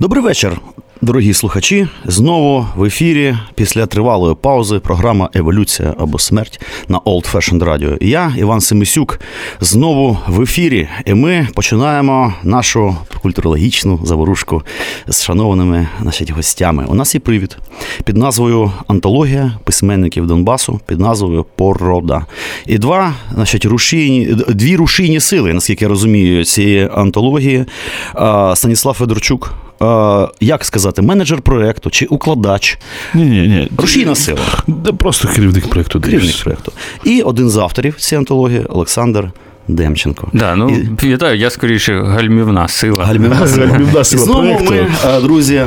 Добрий вечір, дорогі слухачі. Знову в ефірі після тривалої паузи програма Еволюція або смерть на Old Fashioned Radio. Я, Іван Семисюк, знову в ефірі. І ми починаємо нашу культурологічну заворушку з шанованими значить, гостями. У нас є привід під назвою Антологія письменників Донбасу під назвою Порода. І два, значить, рушійні, дві рушійні сили, наскільки я розумію, цієї антології. Станіслав Федорчук. Як сказати, менеджер проєкту чи укладач? Ні, ні, ні. Рушійна сила. Просто керівник проєкту. Керівник проєкту. І один з авторів цієї антології Олександр Демченко. Да, ну і... вітаю, я скоріше гальмівна сила. Гальмівна сила. Гальмівна сила І знову ми, друзі,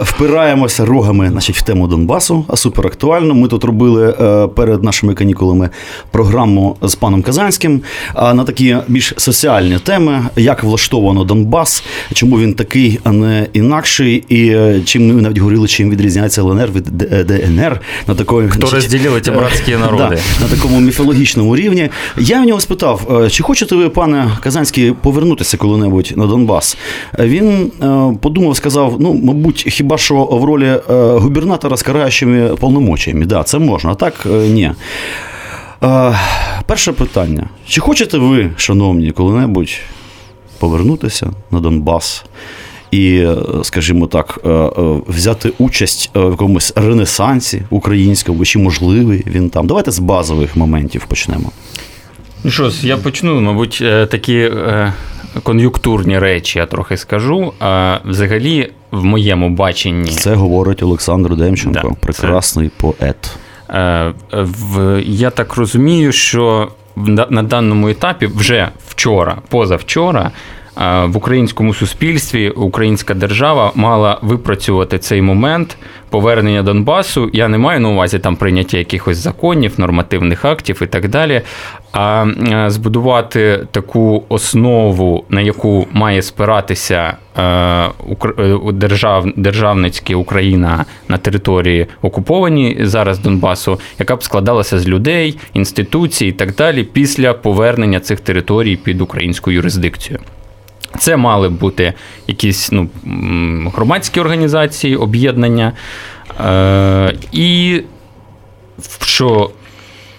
впираємося рогами значить, в тему Донбасу, а супер актуально. Ми тут робили е, перед нашими канікулами програму з паном Казанським на такі більш соціальні теми, як влаштовано Донбас, чому він такий, а не інакший, і е, чим ми навіть говорили, чим відрізняється ЛНР від е, ДНР на такої Хто значить, розділили ці братські народи да, на такому міфологічному рівні. Я в нього спитав. Чи хочете ви, пане Казанський, повернутися коли-небудь на Донбас? Він е, подумав, сказав: ну, мабуть, хіба що в ролі е, губернатора з караючими повномочиями. Да, це можна, а так е, ні. Перше питання: чи хочете ви, шановні, коли-небудь повернутися на Донбас? І, скажімо так, взяти участь в якомусь ренесансі українському, чи можливий він там? Давайте з базових моментів почнемо. Ну що ж, я почну, мабуть, такі кон'юнктурні речі, я трохи скажу. А взагалі, в моєму баченні. Це говорить Олександр Демченко, да, прекрасний це... поет. Я так розумію, що на даному етапі вже вчора, позавчора. В українському суспільстві українська держава мала випрацювати цей момент повернення Донбасу. Я не маю на увазі там прийняття якихось законів, нормативних актів і так далі. А збудувати таку основу, на яку має спиратися держав, державницька Україна на території окуповані зараз Донбасу, яка б складалася з людей, інституцій і так далі після повернення цих територій під українську юрисдикцію. Це мали бути якісь ну, громадські організації, об'єднання. Е, І що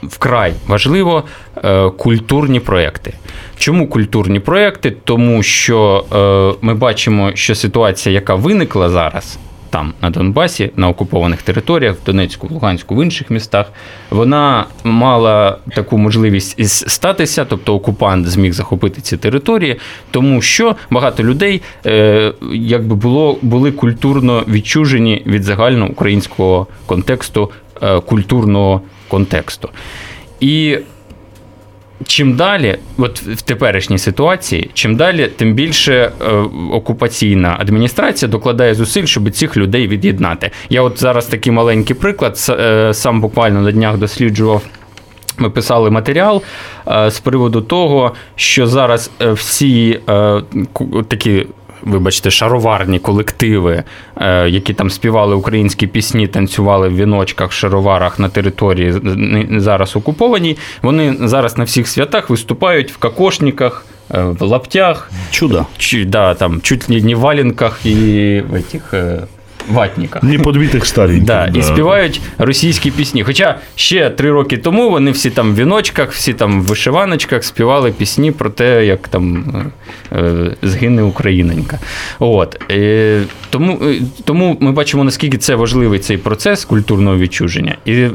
вкрай важливо, е, культурні проекти. Чому культурні проекти? Тому що е, ми бачимо, що ситуація, яка виникла зараз. Там, на Донбасі, на окупованих територіях, в Донецьку, в Луганську, в інших містах, вона мала таку можливість статися, тобто окупант зміг захопити ці території, тому що багато людей е, якби було, були культурно відчужені від загальноукраїнського контексту, е, культурного контексту. І Чим далі, от в теперішній ситуації, чим далі, тим більше е, окупаційна адміністрація докладає зусиль, щоб цих людей від'єднати. Я от зараз такий маленький приклад, е, сам буквально на днях досліджував. Ми писали матеріал е, з приводу того, що зараз всі такі вибачте, шароварні колективи, е, які там співали українські пісні, танцювали в віночках, шароварах на території зараз окупованій. Вони зараз на всіх святах виступають в кокошниках, е, в лаптях. Чудо. Чи, да, там, чуть ли не в валенках і в этих ватніка. Не подвітих стареньких. Да, да. І співають російські пісні. Хоча ще три роки тому вони всі там в віночках, всі там в вишиваночках співали пісні про те, як там е, згине Україненька. От. Е, тому, е, тому ми бачимо, наскільки це важливий цей процес культурного відчуження. І е,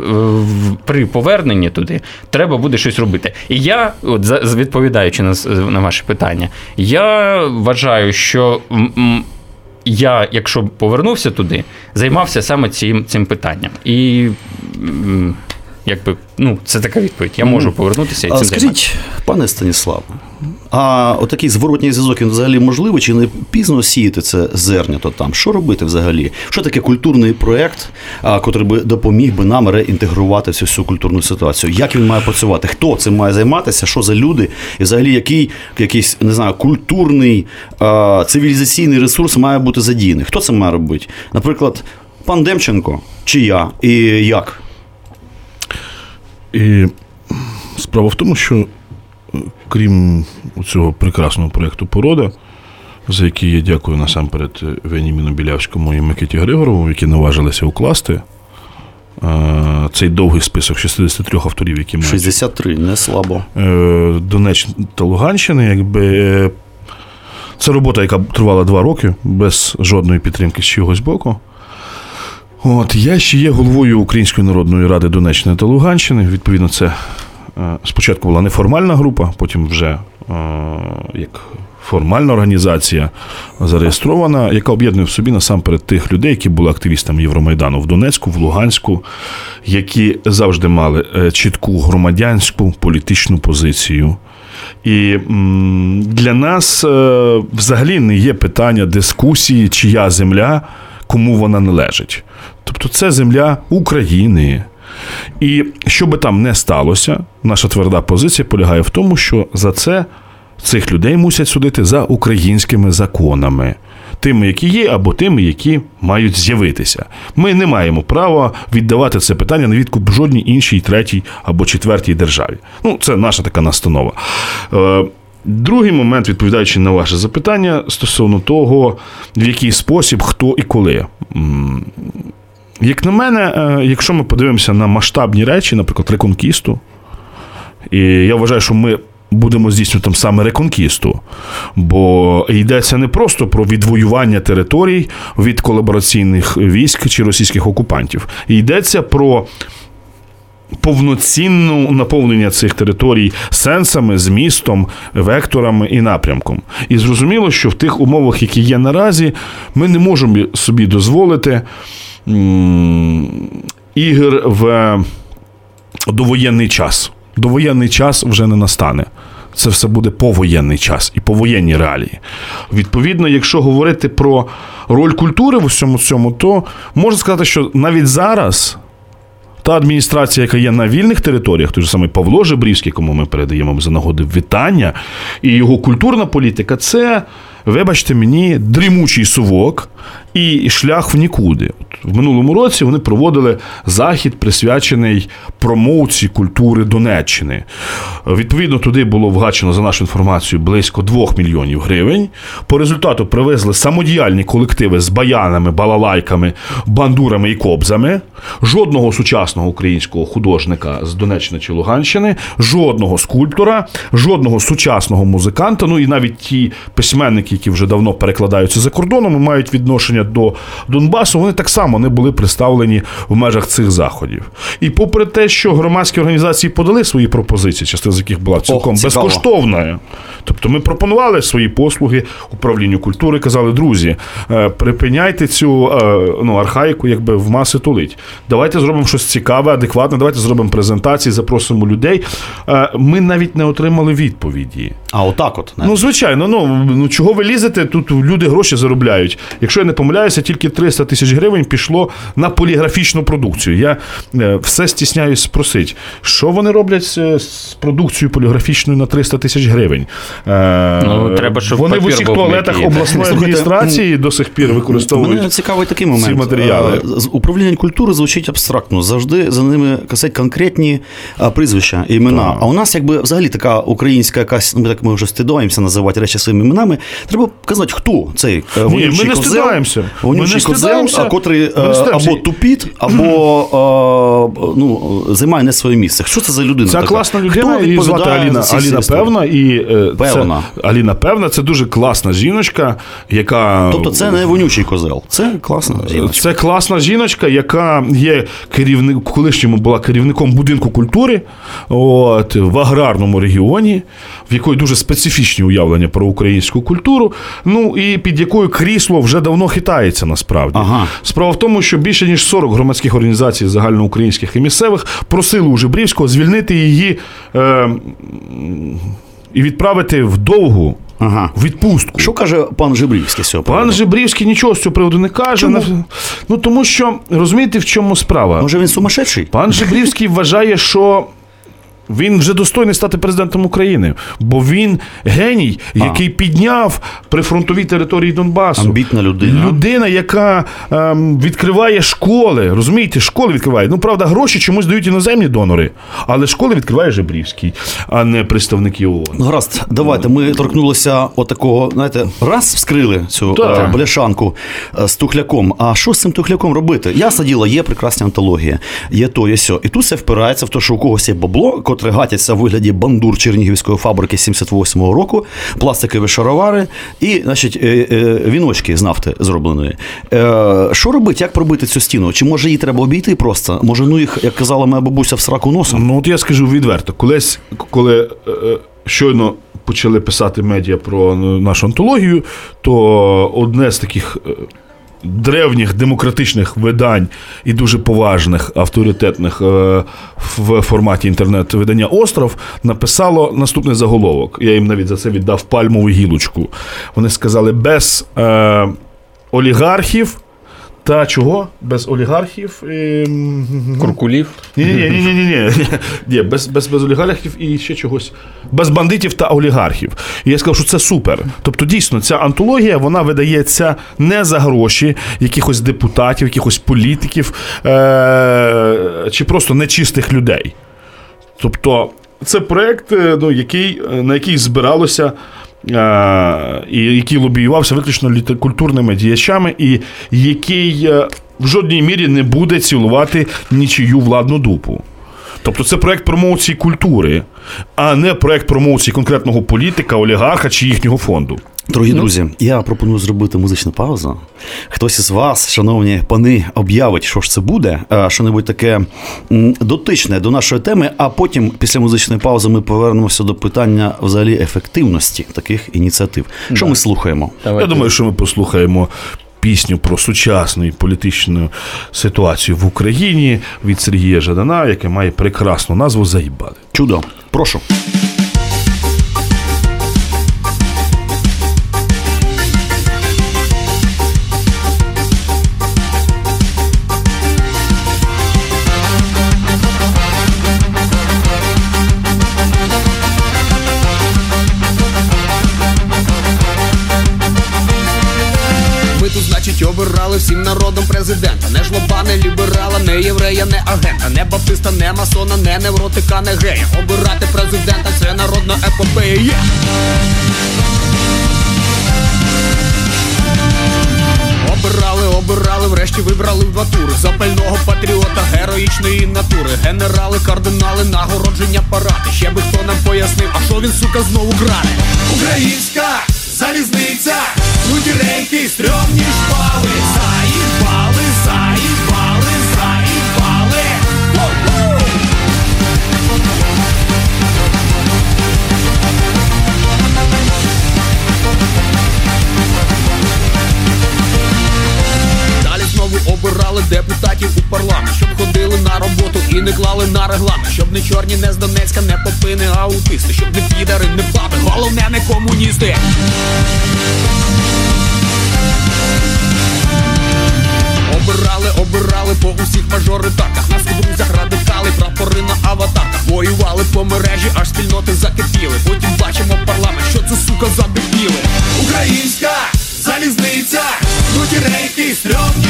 при поверненні туди треба буде щось робити. І я, от, відповідаючи на, на ваше питання, я вважаю, що. Я, якщо б повернувся туди, займався саме цим цим питанням. І якби, ну, це така відповідь. Я можу повернутися і цим Скажіть, пане Станіславе, А отакий зворотній зв'язок він взагалі можливий, чи не пізно сіяти це зернято там? Що робити взагалі? Що таке культурний проєкт, котрий би допоміг би нам реінтегрувати всю цю культурну ситуацію? Як він має працювати? Хто цим має займатися? Що за люди? І взагалі який якийсь не знаю, культурний цивілізаційний ресурс має бути задіяний? Хто це має робити? Наприклад, пан Демченко чи я? І як? І справа в тому, що крім цього прекрасного проєкту Порода, за який я дякую насамперед Веніміну Білявському і Микиті Григорову, які наважилися укласти е, цей довгий список 63 авторів, які мають 63, не слабо. е, Донеччини та Луганщини, якби. е, Це робота, яка тривала два роки, без жодної підтримки з чогось боку. От, я ще є головою Української народної ради Донеччини та Луганщини. Відповідно, це спочатку була неформальна група, потім вже е, як формальна організація зареєстрована, яка об'єднує в собі насамперед тих людей, які були активістами Євромайдану в Донецьку, в Луганську, які завжди мали е, чітку громадянську політичну позицію. І для нас е, взагалі не є питання дискусії, чия земля, кому вона належить. Тобто це земля України. І що би там не сталося, наша тверда позиція полягає в тому, що за це цих людей мусять судити за українськими законами. Тими, які є, або тими, які мають з'явитися. Ми не маємо права віддавати це питання на відкуп жодній іншій, третій або четвертій державі. Ну, це наша така настанова. Е, Другий момент, відповідаючи на ваше запитання стосовно того, в який спосіб, хто і коли. Як на мене, е, якщо ми подивимося на масштабні речі, наприклад, реконкісту, і я вважаю, що ми будемо здійснювати там саме реконкісту, бо йдеться не просто про відвоювання територій від колабораційних військ чи російських окупантів. Йдеться про повноцінне наповнення цих територій сенсами, змістом, векторами і напрямком. І зрозуміло, що в тих умовах, які є наразі, ми не можемо собі дозволити ігор в довоєнний час. Довоєнний час вже не настане. Це все буде повоєнний час і повоєнні реалії. Відповідно, якщо говорити про роль культури в усьому цьому, то можна сказати, що навіть зараз та адміністрація, яка є на вільних територіях, той же самий Павло Жебрівський, кому ми передаємо за нагоди вітання, і його культурна політика це, вибачте мені, дрімучий сувок і шлях в нікуди. В минулому році вони проводили захід, присвячений промоції культури Донеччини. Відповідно, туди було вгачено, за нашу інформацію, близько 2 мільйонів гривень. По результату привезли самодіяльні колективи з баянами, балалайками, бандурами і кобзами. Жодного сучасного українського художника з Донеччини чи Луганщини, жодного скульптора, жодного сучасного музиканта. Ну і навіть ті письменники, які вже давно перекладаються за кордоном і мають відношення до Донбасу, вони так само не були представлені в межах цих заходів. І попри те, що громадські організації подали свої пропозиції, частина з яких була цілком цікаво. безкоштовною. Тобто ми пропонували свої послуги управлінню культури, казали, друзі, е, припиняйте цю е, ну, архаїку, якби в маси тулить. Давайте зробимо щось цікаве, адекватне, давайте зробимо презентації, запросимо людей. Е, Ми навіть не отримали відповіді. А отак от. Ну, звичайно, ну, ну чого ви лізете? Тут люди гроші заробляють. Якщо я не помиляюся, тільки 300 тисяч гривень пішло на поліграфічну продукцію. Я е, все стісняюсь спросити, що вони роблять з, продукцією поліграфічною на 300 тисяч гривень. Е, Ну, треба, щоб вони в усіх туалетах обласної адміністрації до сих пір використовують. Мене цікавий такий момент. ці матеріали. Е, Управління культури звучить абстрактно. Завжди за ними казати конкретні прізвища, імена. А у нас якби взагалі така українська якась, ну, ми так ми вже стидаємося називати речі своїми іменами. Треба казати, хто цей е, Ні, ми не стидаємося. Вонючий козел, а котрий е, або тупіт, або е, ну, займає не своє місце. Що це за людина? Ця така? класна Хто людина, її звати Аліна, Аліна? Певна. І, Певна. Це, Аліна Певна це дуже класна жіночка, яка. Тобто це не вонючий козел, це класна жіночка. Це класна жіночка, яка є керівник, колишньому була керівником будинку культури от, в аграрному регіоні, в якої дуже специфічні уявлення про українську культуру. Ну і під якою крісло вже давно хитається насправді. Ага. Справа в тому, що більше ніж 40 громадських організацій загальноукраїнських і місцевих просили у Жебрівського звільнити її. Е, і відправити в довгу Ага. відпустку. Що каже пан Жибрівський з цього Пан приводу? Жебрівський нічого з цього приводу не каже. Чому? Ну тому що розумієте, в чому справа? Може він сумасшедший? Пан Жебрівський вважає, що він вже достойний стати президентом України, бо він геній, який підняв прифронтові території Донбасу. Амбітна людина. Людина, яка ем, відкриває школи. Розумієте, школи відкриває. Ну, правда, гроші чомусь дають іноземні донори, але школи відкриває Жебрівський, а не представники ООН. Ну, гаразд, давайте. Ми торкнулися отакого, знаєте, раз вскрили цю е, бляшанку е, з тухляком. А що з цим тухляком робити? Ясне діло, є прекрасні антології, є то, є сьо. І тут все впирається в те, що у когось є бабло, котре гатяться в вигляді бандур Чернігівської фабрики 78-го року, пластикові шаровари і, значить, е, е, віночки з нафти зробленої. Е, Що робити? Як пробити цю стіну? Чи може її треба обійти просто? Може, ну їх, як казала моя бабуся, в сраку носом? Ну, от я скажу відверто, колись, коли щойно почали писати медіа про нашу антологію, то одне з таких. Древніх демократичних видань і дуже поважних авторитетних е, в форматі інтернет-видання Остров написало наступний заголовок. Я їм навіть за це віддав пальмову гілочку. Вони сказали: без е, олігархів та чого? Без олігархів. ем, Куркулів. ні, ні, ні, ні, ні, ні. Ні, без, без, без олігархів і ще чогось. Без бандитів та олігархів. І я сказав, що це супер. Тобто, дійсно, ця антологія вона видається не за гроші якихось депутатів, якихось політиків е- чи просто нечистих людей. Тобто, це проект, е, ну, який, е, на який збиралося. Е, який лобіювався виключно культурними діячами, і який е, в жодній мірі не буде цілувати нічию владну дупу. Тобто це проект промоції культури, а не проект промоції конкретного політика, олігарха чи їхнього фонду. Дорогі друзі, я пропоную зробити музичну паузу. Хтось із вас, шановні пани, об'явить, що ж це буде, е, що-небудь таке дотичне до нашої теми, а потім, після музичної паузи, ми повернемося до питання взагалі ефективності таких ініціатив. Що ми слухаємо? Я думаю, що ми послухаємо пісню про сучасну і політичну ситуацію в Україні від Сергія Жадана, яке має прекрасну назву Заїбали. Чудо, прошу. Не невротика, не гея. Обирати президента це народна епопея. Є! Обирали, обирали, врешті вибрали в два тури Запального патріота, героїчної натури Генерали, кардинали, нагородження паради Ще би хто нам пояснив, а що він, сука, знову краде Українська залізниця, круті рейки, стрьомні шпали заїбали, заїбали обирали депутатів у парламент, щоб ходили на роботу і не клали на регламент, щоб не чорні, не з Донецька, не попини, а аутисти, щоб не підари, не баби, головне не комуністи. Обирали, обирали по усіх мажоритарках. Нас у друзях радикали, прапори на аватарках. Воювали по мережі, аж спільноти закипіли. Потім бачимо парламент, що це сука за дебіли Українська залізниця, круті рейки, стрьомні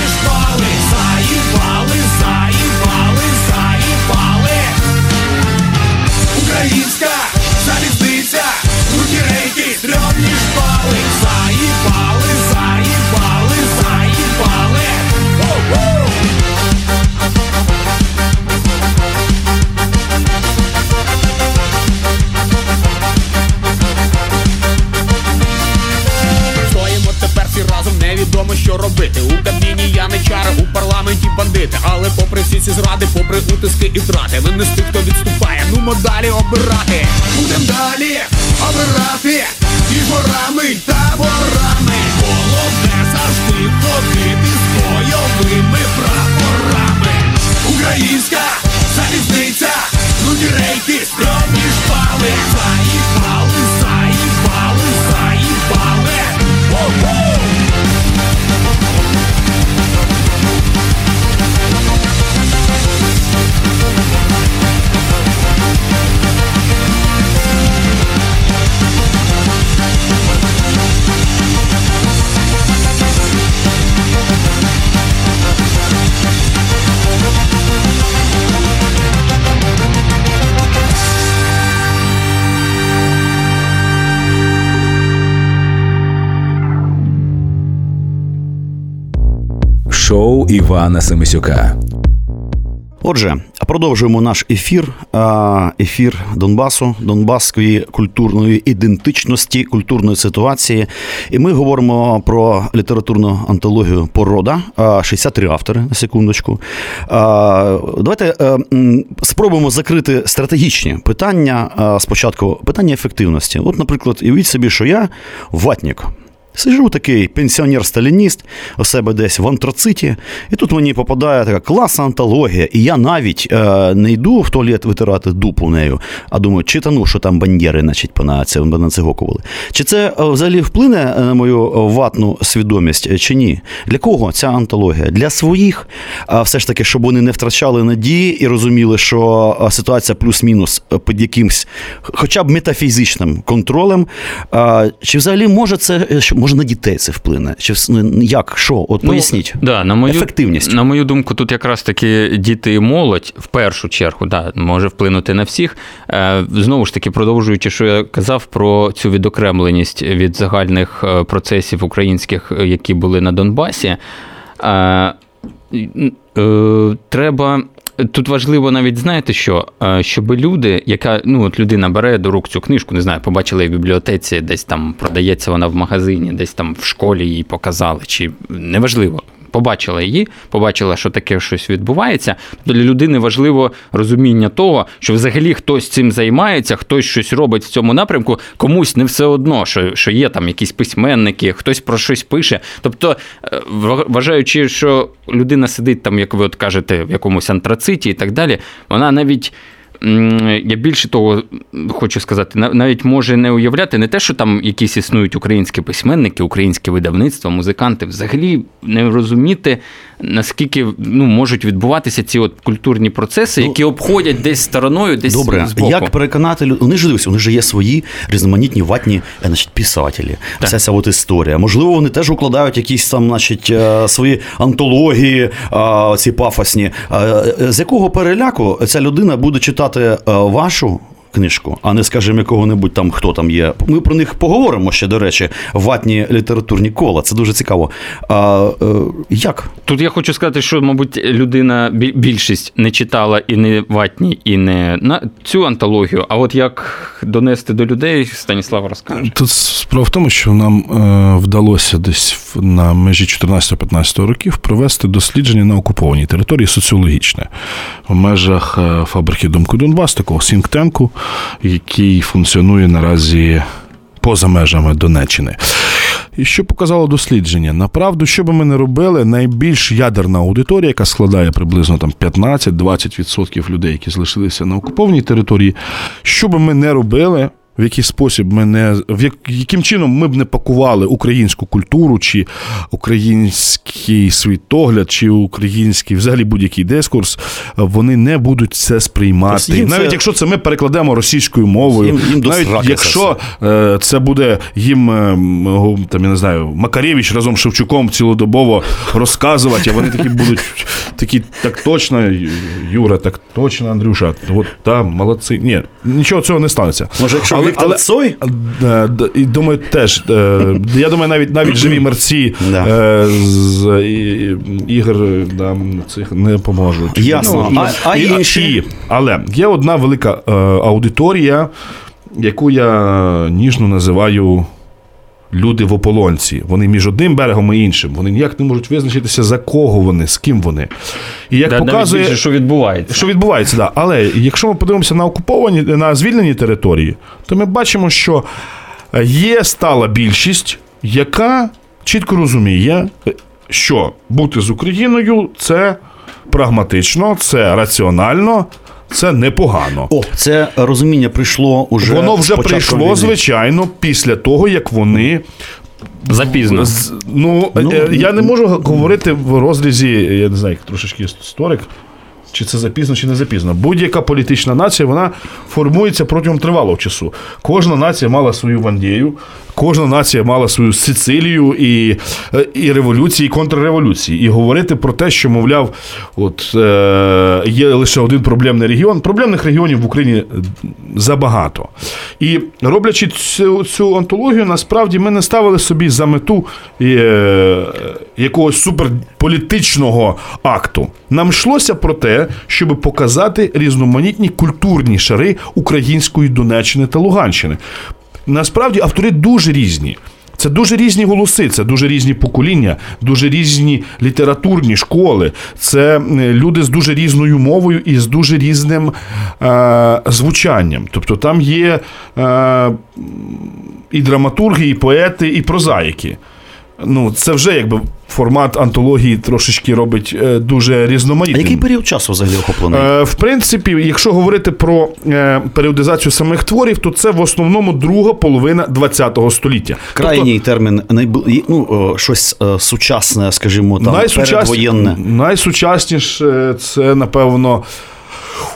всі зради, попри утиски і втрати, ми не з тих, хто відступає, ну далі обирати. Будем далі обирати між ворами й таборами. Головне завжди ходити з бойовими прапорами. Українська залізниця, круті рейки, стрьомні шпали, заїбали, шоу Івана Семисюка. Отже, продовжуємо наш ефір. Ефір Донбасу, Донбаської культурної ідентичності, культурної ситуації. І ми говоримо про літературну антологію Порода. а, 63 автори на секундочку. Давайте е, спробуємо закрити стратегічні питання. Спочатку питання ефективності. От, наприклад, уявіть собі, що я ватнік. Сижу такий пенсіонер-сталініст у себе десь в антрациті, і тут мені попадає така класна антологія, і я навіть е, не йду в туалет витирати дупу нею, а думаю, читану, що там бандєри, значить, на це на. Чи це е, взагалі вплине на мою е, ватну свідомість, е, чи ні? Для кого ця антологія? Для своїх, а все ж таки, щоб вони не втрачали надії і розуміли, що е, ситуація плюс-мінус е, під якимсь, хоча б метафізичним контролем. Чи взагалі може це е, що, може на дітей це вплине? Чи ну, як? Що? От поясніть. Ну, да, на мою, Ефективність. На мою думку, тут якраз таки діти і молодь в першу чергу да, може вплинути на всіх. Е, Знову ж таки, продовжуючи, що я казав про цю відокремленість від загальних е, процесів українських, е, які були на Донбасі. Треба. Тут важливо навіть знаєте що, Е, щоб люди, яка ну от людина бере до рук цю книжку, не знаю, побачила її в бібліотеці, десь там продається вона в магазині, десь там в школі її показали, чи неважливо. Побачила її, побачила, що таке щось відбувається. Для людини важливо розуміння того, що взагалі хтось цим займається, хтось щось робить в цьому напрямку, комусь не все одно, що, що є там якісь письменники, хтось про щось пише. Тобто, е, вважаючи, що людина сидить там, як ви от кажете, в якомусь антрациті і так далі, вона навіть. Я більше того хочу сказати, нав- навіть може не уявляти не те, що там якісь існують українські письменники, українське видавництва, музиканти, взагалі не розуміти, наскільки ну, можуть відбуватися ці от культурні процеси, які обходять десь стороною, десь Добре, збоку. як переконати людей? Вони ж дивіться, вони ж є свої різноманітні ватні е, значить, писателі. Вся ця от історія. Можливо, вони теж укладають якісь там, значить, е, свої антології, ці пафосні. Е, З якого переляку ця людина буде читати е, вашу? Книжку, а не скажімо, якого-небудь там, хто там є. Ми про них поговоримо ще, до речі, ватні літературні кола. Це дуже цікаво. А, е, як? Тут я хочу сказати, що, мабуть, людина більшість не читала і не ватні, і не на цю антологію. А от як донести до людей, Станіслав розкаже. Тут справа в тому, що нам е, вдалося десь в- на межі 14-15 років провести дослідження на окупованій території соціологічне в межах е, фабрики Думку Донбас, такого сінктенку, який функціонує наразі поза межами Донеччини. І що показало дослідження? Направду, що би ми не робили, найбільш ядерна аудиторія, яка складає приблизно там 15-20% людей, які залишилися на окупованій території, що би ми не робили, в який спосіб ми не в як, яким чином ми б не пакували українську культуру, чи український світогляд, чи український взагалі будь-який дискурс, вони не будуть це сприймати. Тобто їм навіть це- якщо це ми перекладемо російською мовою, Їм- їм навіть сраки це якщо е, це буде їм е, там, я не знаю, Макарєвич разом з Шевчуком цілодобово розказувати, а вони такі будуть такі, так точно, Юра, так точно, Андрюша, от там, молодці. Ні, нічого цього не станеться. Може, якщо Віктор Цой? але, д- І думаю, теж. е, Я думаю, навіть навіть живі мерці е, з і- ігор нам цих не поможуть. Ясно. Ну, А- а і- інші? і- але є одна велика е, аудиторія, яку я ніжно називаю. Люди в ополонці. Вони між одним берегом і іншим. Вони ніяк не можуть визначитися, за кого вони, з ким вони. І як Да, показує, більше, що відбувається. що відбувається, да. Але якщо ми подивимося на окуповані, на звільнені території, то ми бачимо, що є стала більшість, яка чітко розуміє, що бути з Україною це прагматично, це раціонально, це непогано. О, це розуміння прийшло уже. Воно вже прийшло, війни. звичайно, після того, як вони Запізно. з- Ну, Ну, е, я не можу говорити в розрізі, я не знаю, як трошечки історик, чи це запізно, чи не запізно. Будь-яка політична нація вона формується протягом тривалого часу. Кожна нація мала свою вандію, кожна нація мала свою Сицилію і, е, і революції, і контрреволюції. І говорити про те, що, мовляв, от е, є лише один проблемний регіон. Проблемних регіонів в Україні забагато. І роблячи цю, цю антологію, насправді ми не ставили собі за мету е, якогось суперполітичного акту. Нам йшлося про те, щоб показати різноманітні культурні шари української Донеччини та Луганщини. Насправді автори дуже різні. Це дуже різні голоси, це дуже різні покоління, дуже різні літературні школи. Це е, люди з дуже різною мовою і з дуже різним е, звучанням. Тобто там є е, і драматурги, і поети, і прозаїки. Ну, це вже якби формат антології трошечки робить е, дуже А який період часу взагалі охоплений? Е, В принципі, якщо говорити про е, періодизацію самих творів, то це в основному друга половина ХХ століття. Крайній термін найбл... ну, о, щось е, сучасне, скажімо, там передвоєнне. найсучасніше це, напевно.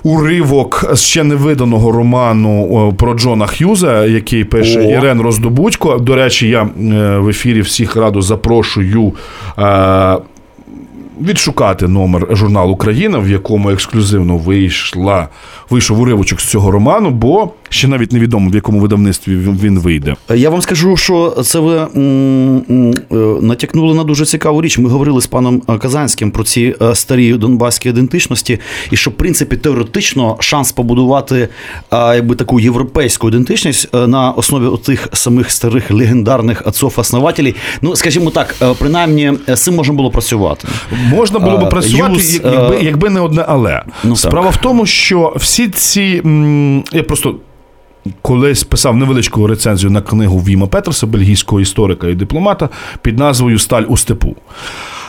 Уривок з ще невиданого роману про Джона Х'юза, який пише О. Ірен Роздобудько. До речі, я е, в ефірі всіх радо запрошую е, відшукати номер журналу Україна, в якому ексклюзивно вийшла, вийшов уривочок з цього роману, бо ще навіть невідомо, в якому видавництві він вийде. Я вам скажу, що це ви е, натякнули на дуже цікаву річ. Ми говорили з паном е, Казанським про ці е, старі донбаські ідентичності, і що, в принципі, теоретично шанс побудувати якби таку європейську ідентичність е, на основі тих самих старих легендарних отцов-основателів. Ну, скажімо так, е, принаймні е, з цим можна було працювати. Можна було би працювати, Юз, якби, е, якби не одне але. Ну, так. Справа в тому, що всі ці. Я просто. Колись писав невеличку рецензію на книгу Віма Петерса, бельгійського історика і дипломата, під назвою Сталь у степу.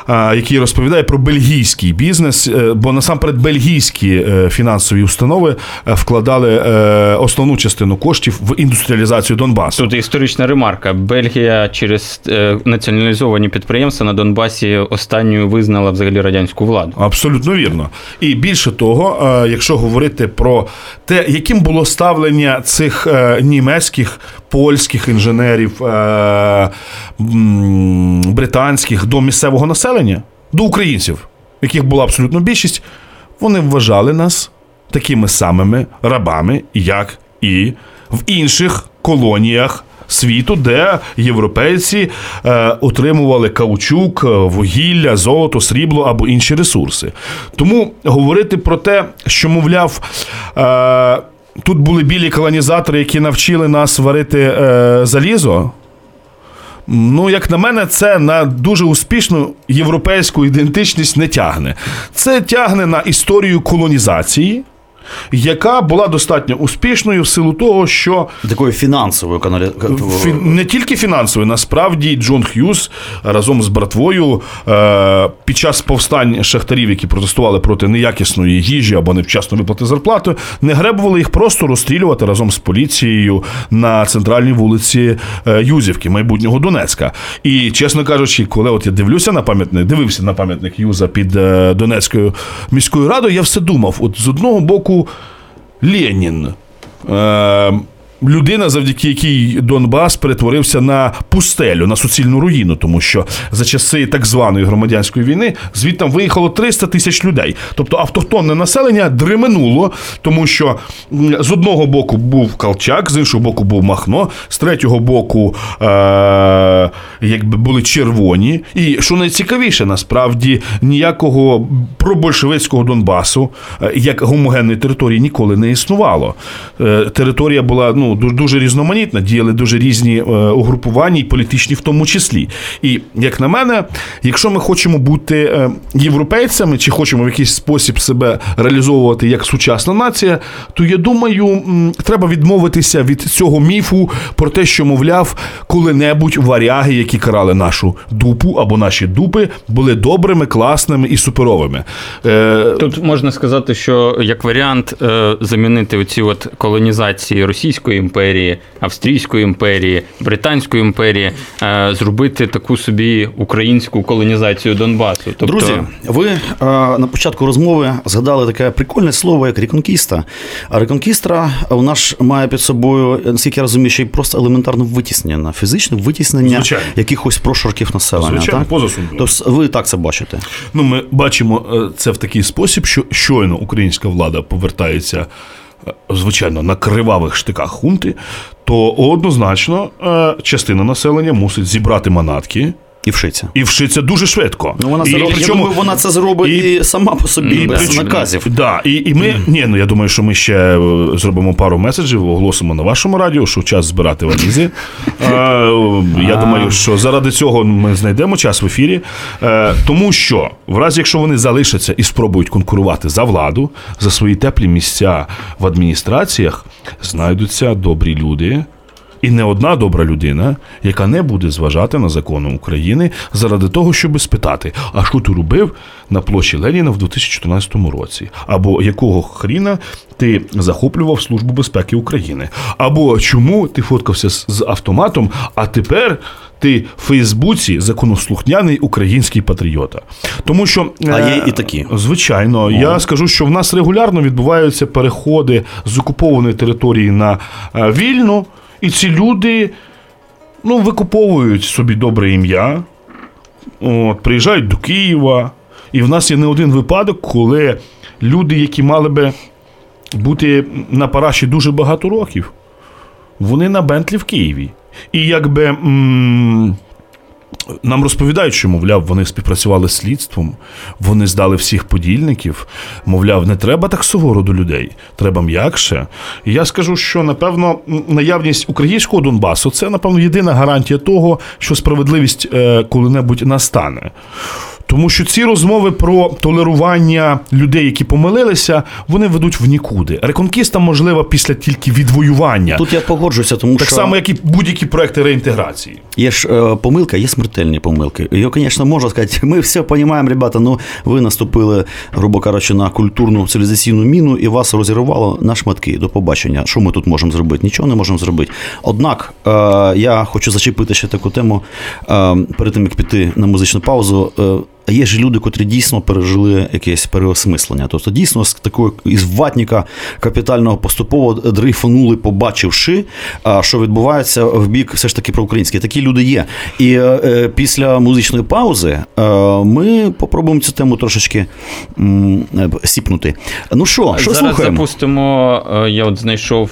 А, Який розповідає про бельгійський бізнес, е, бо насамперед бельгійські е, фінансові установи е, вкладали е, основну частину коштів в індустріалізацію Донбасу. Тут історична ремарка. Бельгія через е, націоналізовані підприємства на Донбасі останньою визнала взагалі радянську владу. Абсолютно вірно. І більше того, е, якщо говорити про те, яким було ставлення цих е, німецьких, польських інженерів, е, британських до місцевого населення, до українців, яких була абсолютно більшість, вони вважали нас такими самими рабами, як і в інших колоніях. Світу, де європейці е, отримували каучук, е, вугілля, золото, срібло або інші ресурси. Тому говорити про те, що, мовляв, е, тут були білі колонізатори, які навчили нас варити е, залізо. Ну, як на мене, це на дуже успішну європейську ідентичність не тягне. Це тягне на історію колонізації, яка була достатньо успішною в силу того, що Такою фінансовою каналі... Фі- не тільки фінансовою, насправді Джон Х'юз разом з братвою е, під час повстань шахтарів, які протестували проти неякісної їжі або невчасно виплати зарплати, не гребували їх просто розстрілювати разом з поліцією на центральній вулиці е, Юзівки, майбутнього Донецька. І чесно кажучи, коли от я дивлюся на пам'ятник, дивився на пам'ятник Юза під е, Донецькою міською радою, я все думав: от з одного боку, Ленін. Людина, завдяки якій Донбас перетворився на пустелю, на суцільну руїну, тому що за часи так званої громадянської війни звідти виїхало 300 тисяч людей. Тобто автохтонне населення дременуло, тому що з одного боку був Калчак, з іншого боку був Махно, з третього боку е- якби були червоні. І що найцікавіше, насправді ніякого пробольшевицького Донбасу е, як гомогенної території ніколи не існувало. Е, Територія була ну ду- дуже різноманітна, діяли дуже різні е, угрупування, і політичні в тому числі. І як на мене, якщо ми хочемо бути е, європейцями, чи хочемо в якийсь спосіб себе реалізовувати як сучасна нація, то я думаю, треба відмовитися від цього міфу про те, що, мовляв, коли-небудь варяги, які карали нашу дупу або наші дупи, були добрими, класними і суперовими. Е, Тут можна сказати, що як варіант замінити оці от колонізації російської імперії, Австрійської імперії, Британської імперії, е, зробити таку собі українську колонізацію Донбасу. Тобто, Друзі, ви е, на початку розмови згадали таке прикольне слово, як реконкіста. А реконкістра у нас має під собою, наскільки я розумію, ще й просто елементарне витіснення, фізичне витіснення Звичайно. якихось прошарків населення. Звичайно, так? поза. Тобто ви так це бачите. Ну, ми бачимо е, це в такий спосіб, що щойно українська влада повертається, е, звичайно, на кривавих штиках хунти, то однозначно е, частина населення мусить зібрати манатки. І вшиться. І вшиться дуже швидко. Ну, вона, і, зробить, я думаю, вона це зробить і, сама по собі, І без причому- наказів. Да, і, і ми, ні, ну я думаю, що ми ще е, зробимо пару меседжів, оголосимо на вашому радіо, що час збирати валізи. Е, я думаю, що заради цього ми знайдемо час в ефірі. Е, тому що, в разі, якщо вони залишаться і спробують конкурувати за владу, за свої теплі місця в адміністраціях, знайдуться добрі люди. І не одна добра людина, яка не буде зважати на закони України заради того, щоб спитати, а що ти робив на площі Леніна в 2014 році, або якого хріна ти захоплював Службу безпеки України, або чому ти фоткався з, автоматом, а тепер ти в Фейсбуці законослухняний український патріота. Тому що А е, є і такі. Звичайно, я скажу, що в нас регулярно відбуваються переходи з окупованої території на е, вільну, і ці люди ну, викуповують собі добре ім'я, от, приїжджають до Києва. І в нас є не один випадок, коли люди, які мали би бути на параші дуже багато років, вони на Бентлі в Києві. І якби. м- нам розповідають, що, мовляв, вони співпрацювали з слідством, вони здали всіх подільників. Мовляв, не треба так суворо до людей, треба м'якше. І я скажу, що напевно наявність українського Донбасу це, напевно, єдина гарантія того, що справедливість е, коли-небудь настане. Тому що ці розмови про толерування людей, які помилилися, вони ведуть в нікуди. Реконкіста можлива після тільки відвоювання. Тут я погоджуся, тому так що само, як і будь-які проекти реінтеграції. Є ж е, помилка, є смертельні помилки. Його, звісно, можна сказати, ми все розуміємо, ребята, ну ви наступили, грубо кажучи, на культурну цивілізаційну міну і вас розірвало на шматки. До побачення. Що ми тут можемо зробити? Нічого не можемо зробити. Однак е, я хочу зачепити ще таку тему е, перед тим, як піти на музичну паузу. Е, Є ж люди, котрі дійсно пережили якесь переосмислення. Тобто, дійсно, з такого із ватника капітального поступово дрейфанули, побачивши, а, що відбувається в бік все ж таки проукраїнський. Такі люди є. І е, е, після музичної паузи е, ми попробуємо цю тему трошечки м, е, сіпнути. Ну що, що Зараз слухаємо? запустимо. е, Я от знайшов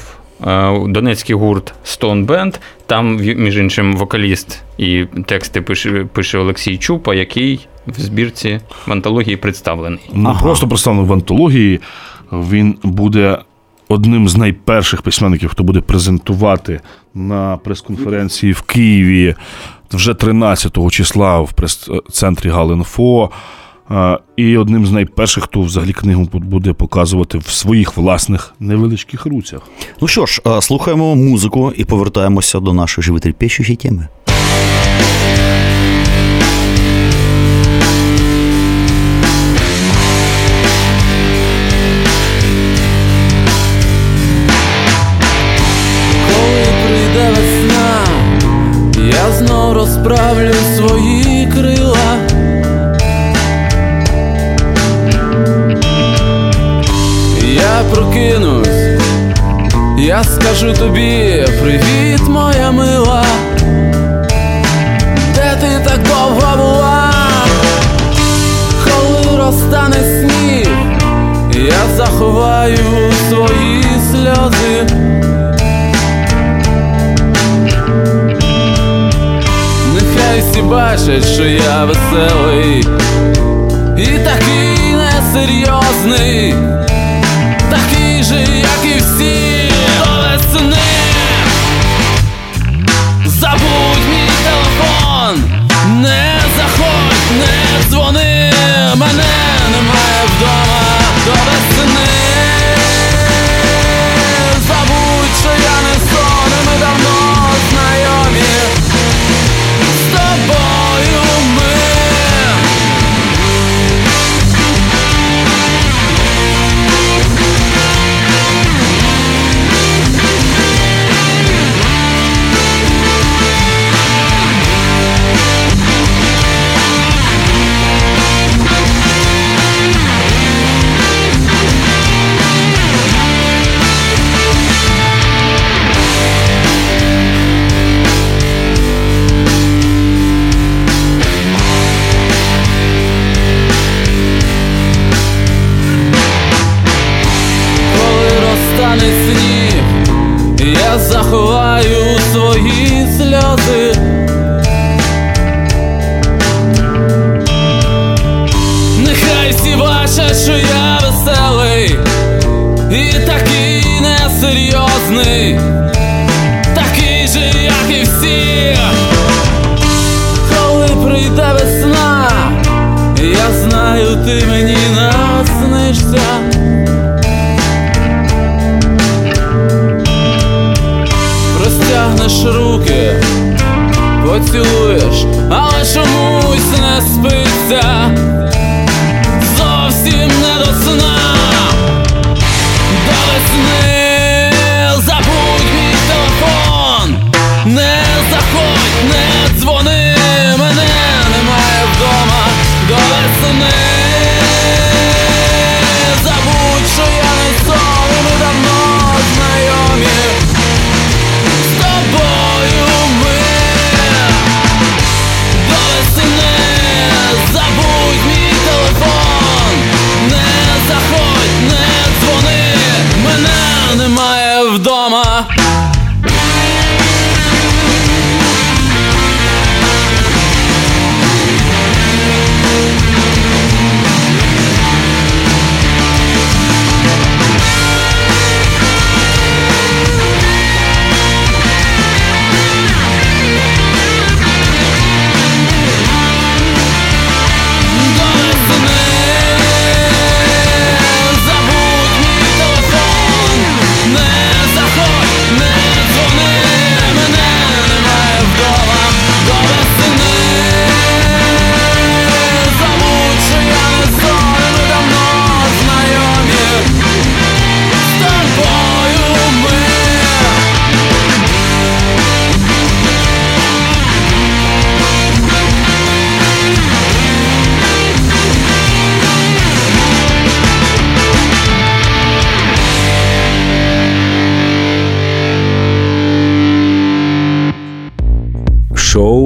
донецький гурт Stone Band. Там, між іншим, вокаліст і тексти пише, пише Олексій Чупа, який в збірці в антології представлений. Не Ага. просто представлений в антології, він буде одним з найперших письменників, хто буде презентувати на прес-конференції в Києві вже 13 числа в прес-центрі Галинфо. І одним з найперших, хто взагалі книгу буде показувати в своїх власних невеличких руцях. Ну що ж, е, слухаємо музику і повертаємося до нашої животрепещущої теми. Скажу тобі привіт, моя мила. Де ти так довго була? Коли розтане сніг, я заховаю свої сльози. Нехай всі бачать, що я веселий і такий несерйозний, такий же, як і всі дзвони, мене немає вдома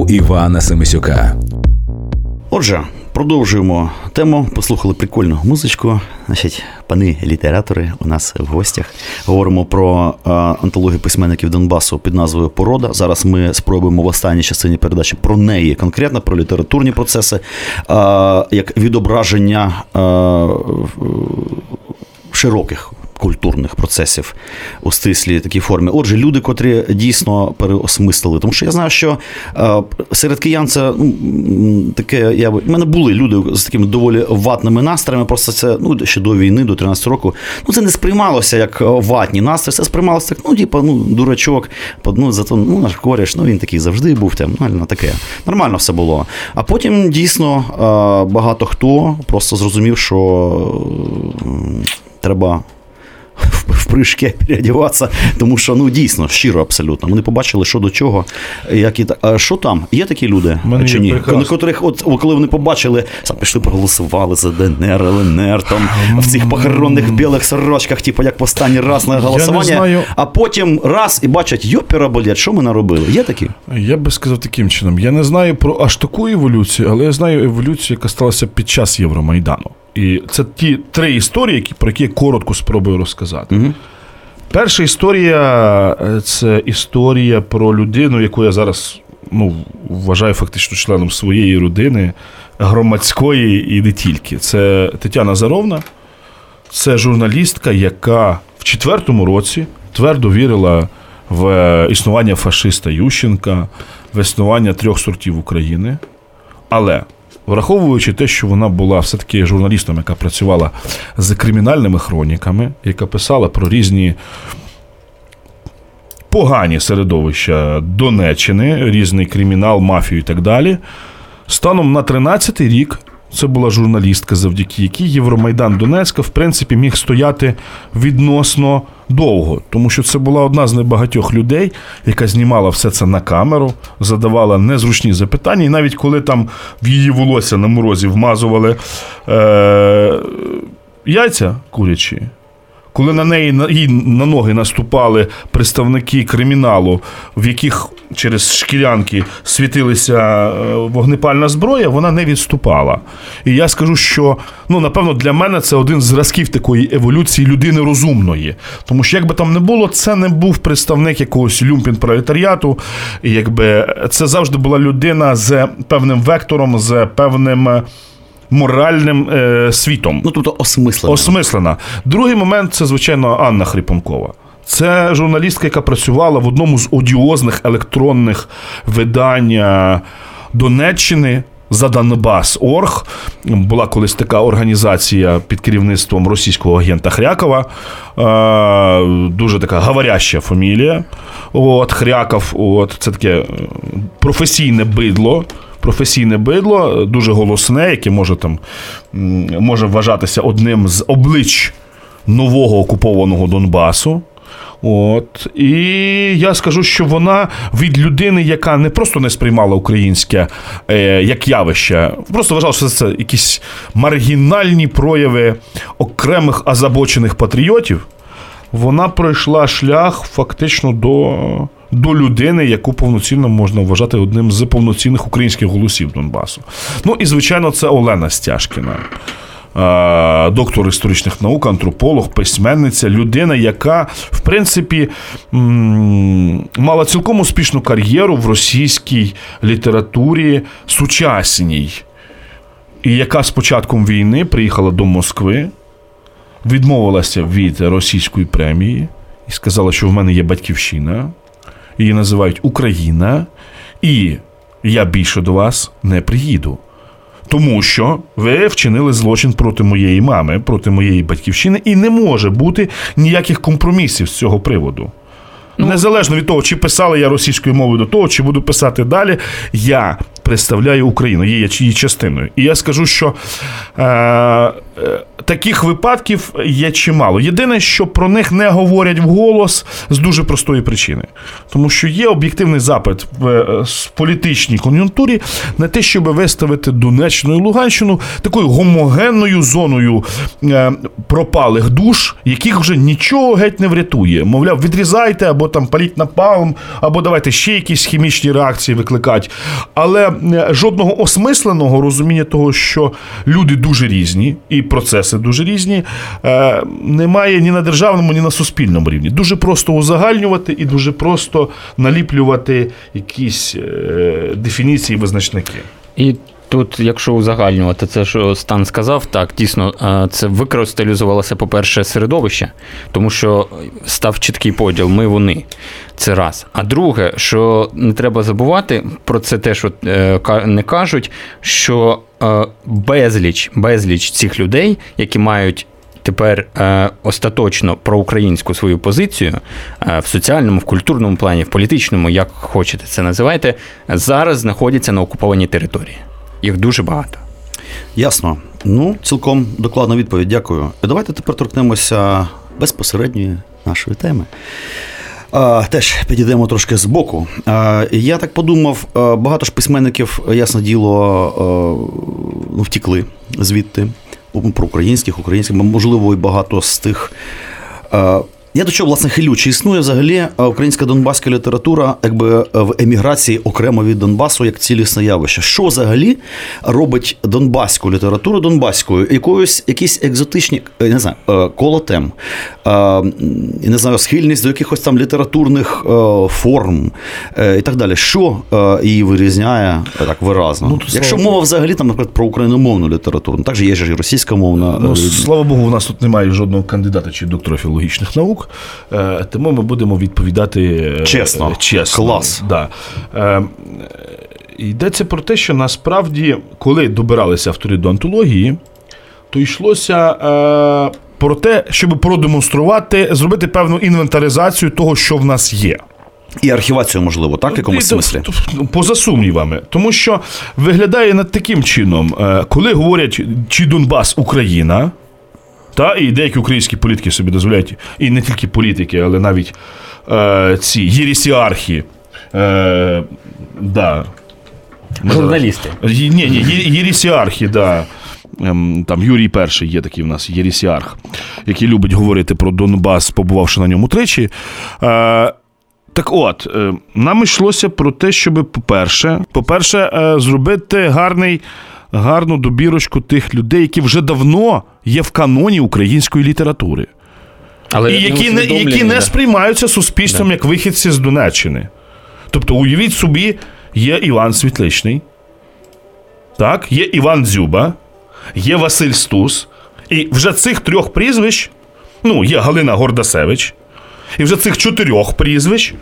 Івана Семисюка. Отже, продовжуємо тему. Послухали прикольну музичку. Значить, пани літератори у нас в гостях. Говоримо про е, антологію письменників Донбасу під назвою Порода. Зараз ми спробуємо в останній частині передачі про неї, конкретно про літературні процеси, е, як відображення е, широких. Культурних процесів у стислій такій формі. Отже, люди, котрі дійсно переосмислили. Тому що я знаю, що е, серед киян це ну, таке. Я в мене були люди з такими доволі ватними настроями. Просто це ну ще до війни, до 13 року. Ну це не сприймалося як ватні настрої. Це сприймалося так, ну типу, ну дурачок, ну зато ну наш кореш, ну він такий завжди був там. Ну, таке нормально все було. А потім дійсно е, багато хто просто зрозумів, що треба в, прыжки переодіватися, тому що ну дійсно щиро абсолютно. Вони побачили, що до чого, як і та- а що там. Є такі люди У мене чи ні? прекрасно. Котрих, от коли вони побачили, сам пішли, проголосували за ДНР, ЛНР, там в цих похоронних білих сорочках, типу як в останній раз на голосування, знаю. а потім раз і бачать, йопера болять, що ми наробили? Є такі? Я би сказав таким чином: я не знаю про аж таку еволюцію, але я знаю еволюцію, яка сталася під час Євромайдану. І це ті три історії, які, про які я коротко спробую розказати. Угу. Перша історія е, це історія про людину, яку я зараз ну, вважаю фактично членом своєї родини, громадської і не тільки. Це Тетяна Заровна, це журналістка, яка в четвертому році твердо вірила в е, існування фашиста Ющенка, в існування трьох сортів України. Але враховуючи те, що вона була все-таки журналістом, яка працювала з кримінальними хроніками, яка писала про різні погані середовища Донеччини, різний кримінал, мафію і так далі. Станом на 13-й рік це була журналістка, завдяки якій Євромайдан Донецька, в принципі, міг стояти відносно довго, тому що це була одна з небагатьох людей, яка знімала все це на камеру, задавала незручні запитання, і навіть коли там в її волосся на морозі вмазували е- яйця курячі. Коли на неї на, на ноги наступали представники криміналу, в яких через шкілянки світилися е, вогнепальна зброя, вона не відступала. І я скажу, що ну напевно для мене це один з зразків такої еволюції людини розумної. Тому що як би там не було, це не був представник якогось люмпін-пролетаріату. Якби це завжди була людина з певним вектором, з певним. Моральним е, світом. Ну тобто осмислено. Осмислена. Другий момент це, звичайно, Анна Хрипункова. Це журналістка, яка працювала в одному з одіозних електронних видань е, Донеччини. за Донбас.орг. Була колись така організація під керівництвом російського агента Хрякова. Е, дуже така говоряща фамілія. От, Хряков, от, це таке е, професійне бидло. Професійне бидло, дуже голосне, яке може там може вважатися одним з облич нового окупованого Донбасу. От. І я скажу, що вона від людини, яка не просто не сприймала українське е, як явище, просто вважала, що це якісь маргінальні прояви окремих озабочених патріотів, вона пройшла шлях фактично до, до людини, яку повноцінно можна вважати одним з повноцінних українських голосів Донбасу. Ну і, звичайно, це Олена Стяжкіна. Доктор історичних наук, антрополог, письменниця, людина, яка, в принципі, мала цілком успішну кар'єру в російській літературі сучасній, і яка з початком війни приїхала до Москви, відмовилася від російської премії і сказала, що в мене є батьківщина, її називають Україна, і я більше до вас не приїду. Тому що ви вчинили злочин проти моєї мами, проти моєї батьківщини, і не може бути ніяких компромісів з цього приводу. Незалежно від того, чи писали я російською мовою до того, чи буду писати далі, я представляю Україну, є її частиною. І я скажу, що е, е, таких випадків є чимало. Єдине, що про них не говорять вголос з дуже простої причини. Тому що є об'єктивний запит в е, політичній кон'юнктурі на те, щоб виставити Донеччину і Луганщину такою гомогенною зоною е, пропалих душ, яких вже нічого геть не врятує. Мовляв, відрізайте або там паліть напалм, або давайте ще якісь хімічні реакції викликати. Але е, жодного осмисленого розуміння того, що люди дуже різні і процеси дуже різні, е, немає ні на державному, ні на суспільному рівні. Дуже просто узагальнювати і дуже просто наліплювати якісь е, дефініції, визначники. І тут, якщо узагальнювати це, що Стан сказав, так, дійсно, е, це викристалізувалося, по-перше, середовище, тому що став чіткий поділ, ми вони. Це раз. А друге, що не треба забувати про це те, що е, не кажуть, що безліч, безліч цих людей, які мають тепер е, остаточно проукраїнську свою позицію е, в соціальному, в культурному плані, в політичному, як хочете це називайте, зараз знаходяться на окупованій території. Їх дуже багато. Ясно. Ну, цілком докладна відповідь. Дякую. Давайте тепер торкнемося безпосередньої нашої теми. Теж підійдемо трошки з боку. я так подумав, багато ж письменників, ясне діло, ну, втікли звідти. Про українських, українських, можливо, і багато з тих. Я до чого, власне, хилю, чи існує взагалі українська донбаська література якби е, в еміграції окремо від Донбасу як цілісне явище? Що взагалі робить донбаську літературу донбаською? Якоюсь якісь екзотичні, е, не знаю, е, коло тем, е, не знаю, схильність до якихось там літературних е, форм е, і так далі. Що е, її вирізняє е, так виразно? Ну, Якщо слава мова взагалі там, наприклад, про україномовну літературу, ну, так же є ж і російськомовна. Ну, е, слава Богу, у нас тут немає жодного кандидата чи доктора філологічних наук, е, тому ми будемо відповідати е, Чесно. чесно. Клас. Да. Е, Йдеться про те, що насправді, коли добиралися автори до антології, то йшлося е, про те, щоб продемонструвати, зробити певну інвентаризацію того, що в нас є. І архівацію, можливо, так, в якомусь смислі. т- Поза сумнівами. Тому що виглядає над таким чином, е, коли говорять, чи Донбас Україна, та, і деякі українські політики собі дозволяють, і не тільки політики, але навіть е, ці єрісіархи. Е, да, Журналісти. Ні, ні, єрісіархи, да. Ем, Там Юрій Перший є такий в нас єрісіарх, який любить говорити про Донбас, побувавши на ньому тричі. Е, так от, е, нам йшлося про те, щоб, по-перше, по-перше, е, зробити гарний, гарну добірочку тих людей, які вже давно є в каноні української літератури. Але І які не, які не сприймаються суспільством як вихідці з Донеччини. Тобто, уявіть собі, є Іван Світличний, так, є Іван Дзюба, є Василь Стус, і вже цих трьох прізвищ, ну, є Галина Гордасевич, і вже цих чотирьох прізвищ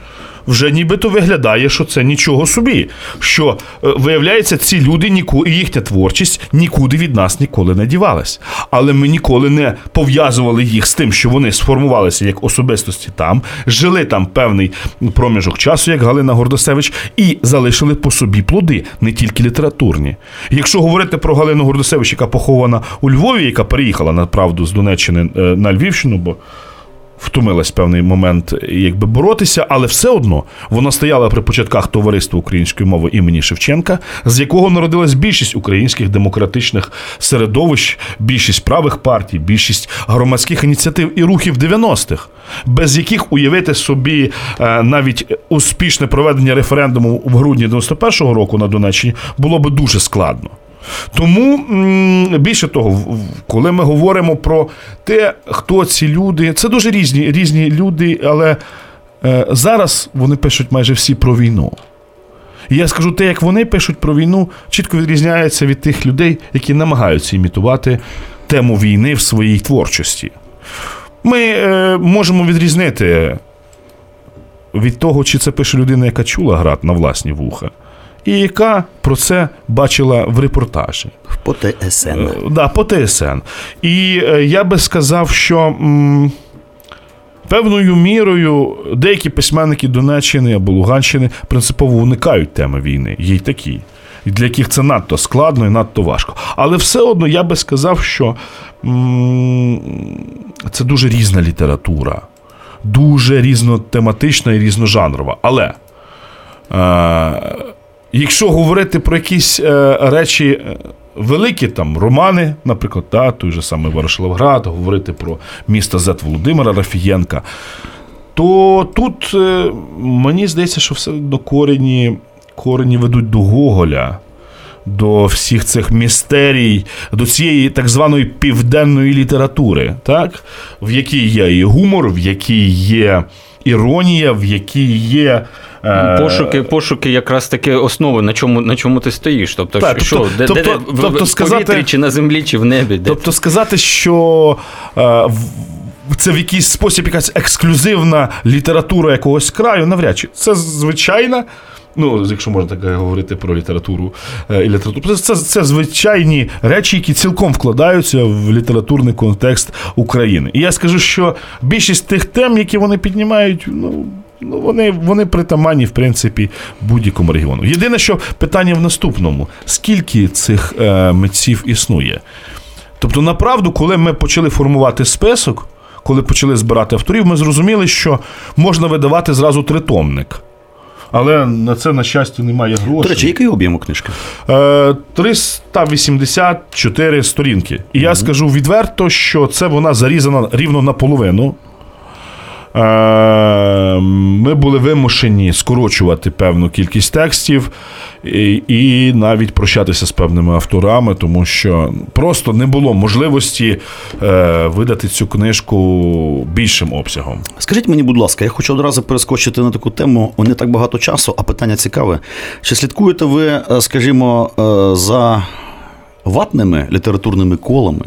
вже нібито виглядає, що це нічого собі. Що е, виявляється, ці люди ніку, і їхня творчість нікуди від нас ніколи не дівалась. Але ми ніколи не пов'язували їх з тим, що вони сформувалися як особистості там, жили там певний проміжок часу, як Галина Гордосевич, і залишили по собі плоди, не тільки літературні. Якщо говорити про Галину Гордосевич, яка похована у Львові, яка переїхала на правду з Донеччини е, на Львівщину, бо втомилась певний момент якби боротися, але все одно вона стояла при початках товариства української мови імені Шевченка, з якого народилась більшість українських демократичних середовищ, більшість правих партій, більшість громадських ініціатив і рухів 90-х, без яких уявити собі е, навіть успішне проведення референдуму в грудні 91-го року на Донеччині було би дуже складно. Тому більше того, коли ми говоримо про те, хто ці люди, це дуже різні, різні люди, але е, зараз вони пишуть майже всі про війну. І я скажу, те, як вони пишуть про війну, чітко відрізняється від тих людей, які намагаються імітувати тему війни в своїй творчості. Ми е, можемо відрізнити від того, чи це пише людина, яка чула град на власні вуха, і яка про це бачила в репортажі. По ТСН. Е, Да, по ТСН. І е, я би сказав, що м, певною мірою деякі письменники Донеччини або Луганщини принципово уникають теми війни. Є й такі. Для яких це надто складно і надто важко. Але все одно я би сказав, що м, це дуже різна література, дуже різнотематична і різножанрова. Але е, якщо говорити про якісь е, речі е, великі, там романи, наприклад, та, той же самий Ворошиловград, говорити про місто Зет Володимира Рафієнка, то тут е, мені здається, що все одно корені, корені ведуть до Гоголя. До всіх цих містерій, до цієї так званої південної літератури, так? в якій є і гумор, в якій є іронія, в якій є. Е, Пошуки, пошуки якраз таки основи, на чому, на чому ти стоїш. Тобто, Так, що, тобто- де, де, тобто- в- тобто сказати- повітрі, чи на землі, чи в небі. Де? Тобто сказати, що е, це в якийсь спосіб якась ексклюзивна література якогось краю, навряд чи. Це звичайна. Ну, якщо можна так говорити про літературу е, і літературу, це, це, це звичайні речі, які цілком вкладаються в літературний контекст України. І я скажу, що більшість тих тем, які вони піднімають, ну. Ну, вони, вони притаманні, в принципі, будь-якому регіону. Єдине, що питання в наступному: скільки цих е, митців існує? Тобто, направду, коли ми почали формувати список, коли почали збирати авторів, ми зрозуміли, що можна видавати зразу тритомник. Але на це, на щастя, немає грошей. До речі, який об'єм у книжки? Е, 384 сторінки. І я скажу відверто, що це вона зарізана рівно наполовину. Е, Ми були вимушені скорочувати певну кількість текстів і, і навіть прощатися з певними авторами, тому що просто не було можливості е, видати цю книжку більшим обсягом. Скажіть мені, будь ласка, я хочу одразу перескочити на таку тему. Не так багато часу, а питання цікаве. Чи слідкуєте ви, е, скажімо, за ватними літературними колами?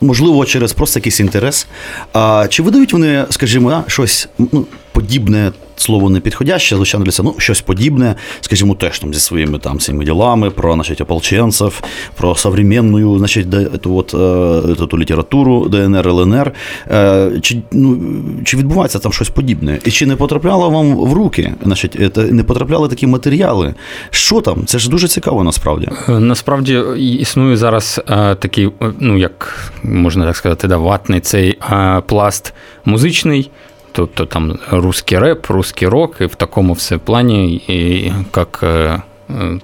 Можливо, через просто якийсь інтерес. А чи видають вони, скажімо, щось ну, подібне, слово не підходяще, звичайно, для цього, ну, щось подібне, скажімо, теж там зі своїми там цими ділами про значить, ополченців, про современну, значить, де, от, е, ту, ту літературу ДНР, ЛНР. Е, Чи, ну, чи відбувається там щось подібне? І чи не потрапляло вам в руки, значить, е, не потрапляли такі матеріали? Що там? Це ж дуже цікаво насправді. Е, Насправді існує зараз е, такий, ну як можна так сказати, да, ватний цей е, пласт музичний. Тобто там русський реп, русський рок, і в такому все плані, і як е, е,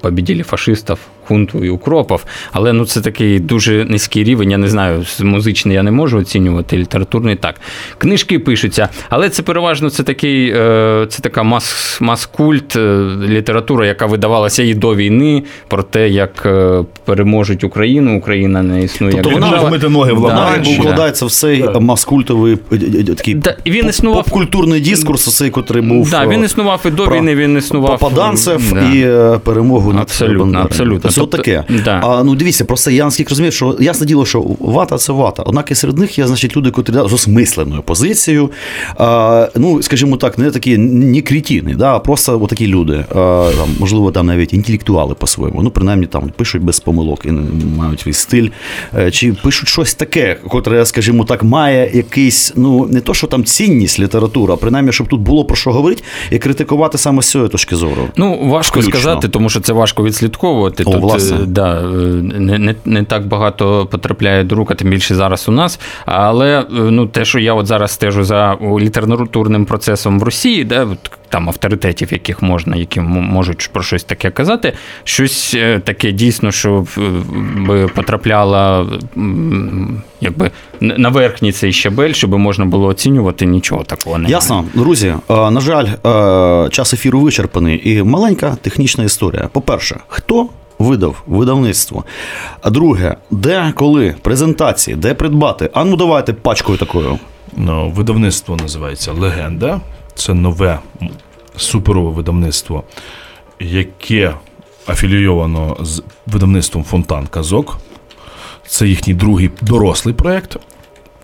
хунту і укропов. Але ну це такий дуже низький рівень. Я не знаю, музичний я не можу оцінювати, літературний так. Книжки пишуться, але це переважно це такий, е, це така мас, мас-культ, е, література, яка видавалася і до війни, про те, як е, переможуть Україну, Україна не існує. Тобто як вона вмити ноги в Да, да. вкладається в цей маскультовий такий Да, він існував- попкультурний дискурс, цей, котрий був. Да, він існував і до війни, він існував. попаданцев Да. і перемогу над Абсолютно, абсолютно. Це тобто, таке. да. А ну дивіться, просто я наскільки розумію, що ясне діло, що вата це вата. Однак і серед них є, значить, люди, котрі да, з осмисленою позицією. А, ну, скажімо так, не такі не крітіни, да, а просто такі люди. А, там, можливо, там навіть інтелектуали по-своєму. Ну, принаймні там пишуть без помилок і мають свій стиль. Е, Чи пишуть щось таке, котре, скажімо так, має якийсь, ну не то, що там цінність літератури, а принаймні, щоб тут було про що говорити і критикувати саме з цієї точки зору. Ну, важко Включно. сказати, тому що це важко відслідковувати. О, власне. е, да, е, не, не, не так багато потрапляє до рук, а тим більше зараз у нас. Але е, ну, те, що я от зараз стежу за літературним процесом в Росії, да, от там авторитетів, яких можна, які можуть про щось таке казати, щось таке дійсно, що би потрапляло якби на верхній цей щабель, щоб можна було оцінювати, нічого такого немає. Ясно, друзі. На жаль, час ефіру вичерпаний і маленька технічна історія. По-перше, хто видав видавництво? А друге, де, коли, презентації, де придбати? А ну давайте пачкою такою. Ну, видавництво називається Легенда. Це нове суперове видавництво, яке афілійовано з видавництвом Фонтан Казок. Це їхній другий дорослий проєкт.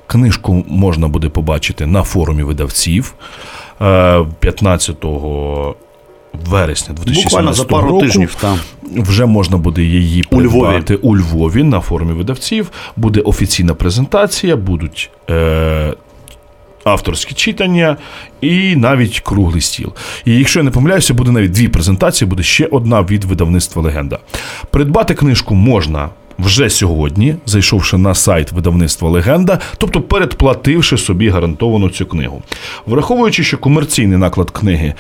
Книжку можна буде побачити на форумі видавців е, 15 вересня 2017 Буквально за пару року. тижнів. Там. Вже можна буде її У Львові. у Львові на форумі видавців. Буде офіційна презентація, будуть е, авторські читання і навіть круглий стіл. І якщо я не помиляюся, буде навіть дві презентації, буде ще одна від видавництва Легенда. Придбати книжку можна. Вже сьогодні, зайшовши на сайт видавництва Легенда, тобто передплативши собі гарантовану цю книгу. Враховуючи, що комерційний наклад книги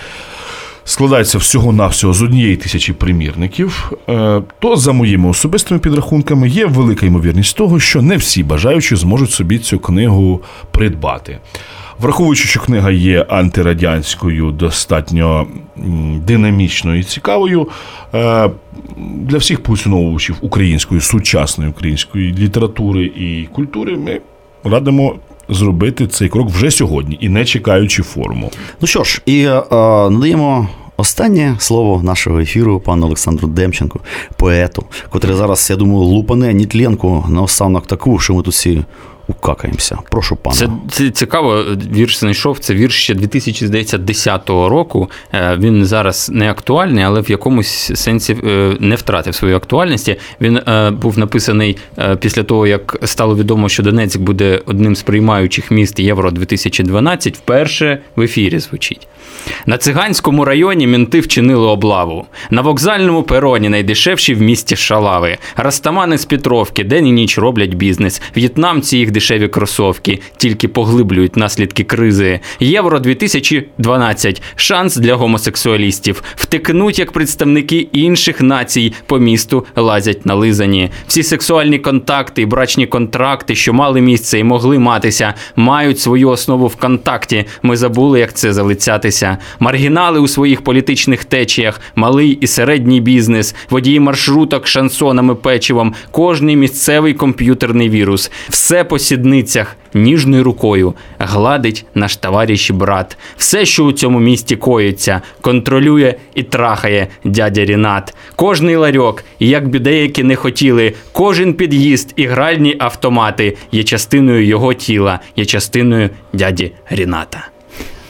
складається всього-навсього з однієї тисячі примірників, е, то за моїми особистими підрахунками є велика ймовірність того, що не всі бажаючі зможуть собі цю книгу придбати. Враховуючи, що книга є антирадянською, достатньо динамічною і цікавою, е, для всіх поціновувачів української, сучасної української літератури і культури ми радимо зробити цей крок вже сьогодні і не чекаючи форму. Ну що ж, і е, надаємо. Останнє слово нашого ефіру пану Олександру Демченку, поету, котрий зараз, я думаю, лупане нітленку на останок таку, що ми тут всі укакаємося. Прошу пана. Це, це цікаво. Вірш знайшов. Це вірш ще 2010 року. Е, Він зараз не актуальний, але в якомусь сенсі е, не втратив свою актуальність. Він е, був написаний після того, як стало відомо, що Донецьк буде одним з приймаючих міст Євро 2012. Вперше в ефірі звучить. На циганському районі мінти вчинили облаву. На вокзальному пероні найдешевші в місті шалави. Растамани з Петровки день і ніч роблять бізнес. В'єтнамці їх дешеві кросовки, тільки поглиблюють наслідки кризи. Євро 2012 шанс для гомосексуалістів. Втекнуть як представники інших націй по місту лазять нализані. Всі сексуальні контакти і брачні контракти, що мали місце і могли матися, мають свою основу в контакті. Ми забули, як це залицятися. Маргінали у своїх політичних течіях, малий і середній бізнес, водії маршруток, шансонами, печивом, кожний місцевий комп'ютерний вірус. Все по сідницях, ніжною рукою гладить наш товариш і брат. Все, що у цьому місті коїться, контролює і трахає дядя Рінат. Кожний ларьок, як би деякі не хотіли, кожен під'їзд і гральні автомати є частиною його тіла, є частиною дяді Ріната.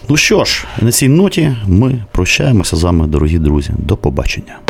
Ну що ж, на цій ноті ми прощаємося з вами, дорогі друзі. До побачення.